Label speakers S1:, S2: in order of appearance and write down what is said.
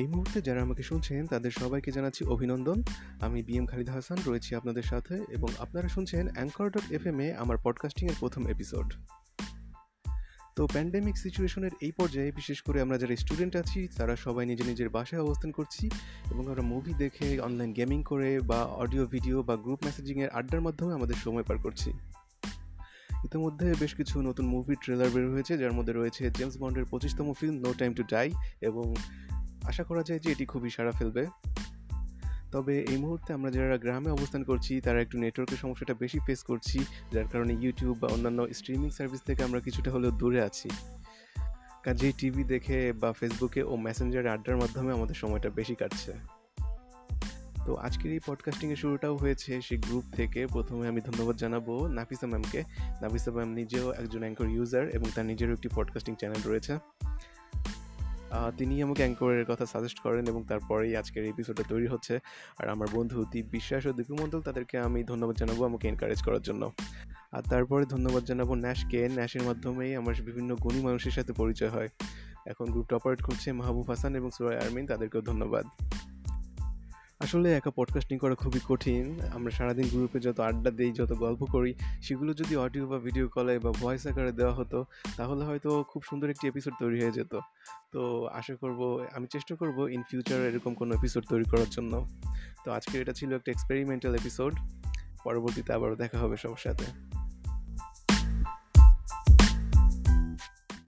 S1: এই মুহূর্তে যারা আমাকে শুনছেন, তাদের সবাইকে জানাচ্ছি অভিনন্দন। আমি বি এম খালিদ হাসান, রয়েছি আপনাদের সাথে এবং আপনারা শুনছেন অ্যাঙ্কর ডট এফ এম এ আমার পডকাস্টিংয়ের প্রথম এপিসোড তো প্যান্ডেমিক সিচুয়েশনের এই পর্যায়ে বিশেষ করে আমরা যারা স্টুডেন্ট আছি, তারা সবাই নিজের নিজের বাসায় অবস্থান করছি এবং আমরা মুভি দেখে অনলাইন গেমিং করে বা অডিও ভিডিও বা গ্রুপ মেসেজিংয়ের আড্ডার মাধ্যমে আমাদের সময় পার করছি। ইতিমধ্যে বেশ কিছু নতুন মুভি ট্রেলার বের হয়েছে, যার মধ্যে রয়েছে জেমস বন্ডের পঁচিশতম film no time to die এবং আশা করা যায় যে এটি খুবই সাড়া ফেলবে। তবে এই মুহূর্তে আমরা যারা গ্রামে অবস্থান করছি, তারা একটু নেটওয়ার্কের সমস্যাটা বেশি ফেস করছি, যার কারণে ইউটিউব বা অন্যান্য স্ট্রিমিং সার্ভিস থেকে আমরা কিছুটা হলেও দূরে আছি। কাজেই টিভি দেখে বা ফেসবুকে ও মেসেঞ্জারে আড্ডার মাধ্যমে আমাদের সময়টা বেশি কাটছে। তো আজকের এই পডকাস্টিংয়ের শুরুটাও হয়েছে সেই গ্রুপ থেকে। প্রথমে আমি ধন্যবাদ জানাব নাফিসা ম্যামকে নাফিসা ম্যাম নিজেও একজন অ্যাঙ্কর ইউজার এবং তার নিজেরও একটি পডকাস্টিং চ্যানেল রয়েছে। তিনি আমাকে অ্যাঙ্করের কথা সাজেস্ট করেন এবং তারপরেই আজকের এপিসোডটা তৈরি হচ্ছে। আর আমার বন্ধু দীপ বিশ্বাস ও দীপু মণ্ডল, তাদেরকে আমি ধন্যবাদ জানাব আমাকে এনকারেজ করার জন্য। আর তারপরে ধন্যবাদ জানাব ন্যাশকে ন্যাশের মাধ্যমেই আমার বিভিন্ন গুণী মানুষের সাথে পরিচয় হয়। এখন গ্রুপটা অপারেট করছে মাহবুব হাসান এবং সুরাই আরমিন, তাদেরকেও ধন্যবাদ। আসলে একা পডকাস্টিং করা খুবই কঠিন। আমরা সারাদিন গ্রুপে যত আড্ডা দিই, যত গল্প করি, সেগুলো যদি অডিও বা ভিডিও কলে বা ভয়েস আকারে দেওয়া হতো, তাহলে হয়তো খুব সুন্দর একটি এপিসোড তৈরি হয়ে যেত। তো আশা করব, আমি চেষ্টা করব ইন ফিউচার এরকম কোনো এপিসোড তৈরি করার জন্য। তো আজকের এটা ছিল একটা এক্সপেরিমেন্টাল এপিসোড পরবর্তীতে আবারও দেখা হবে সবার সাথে।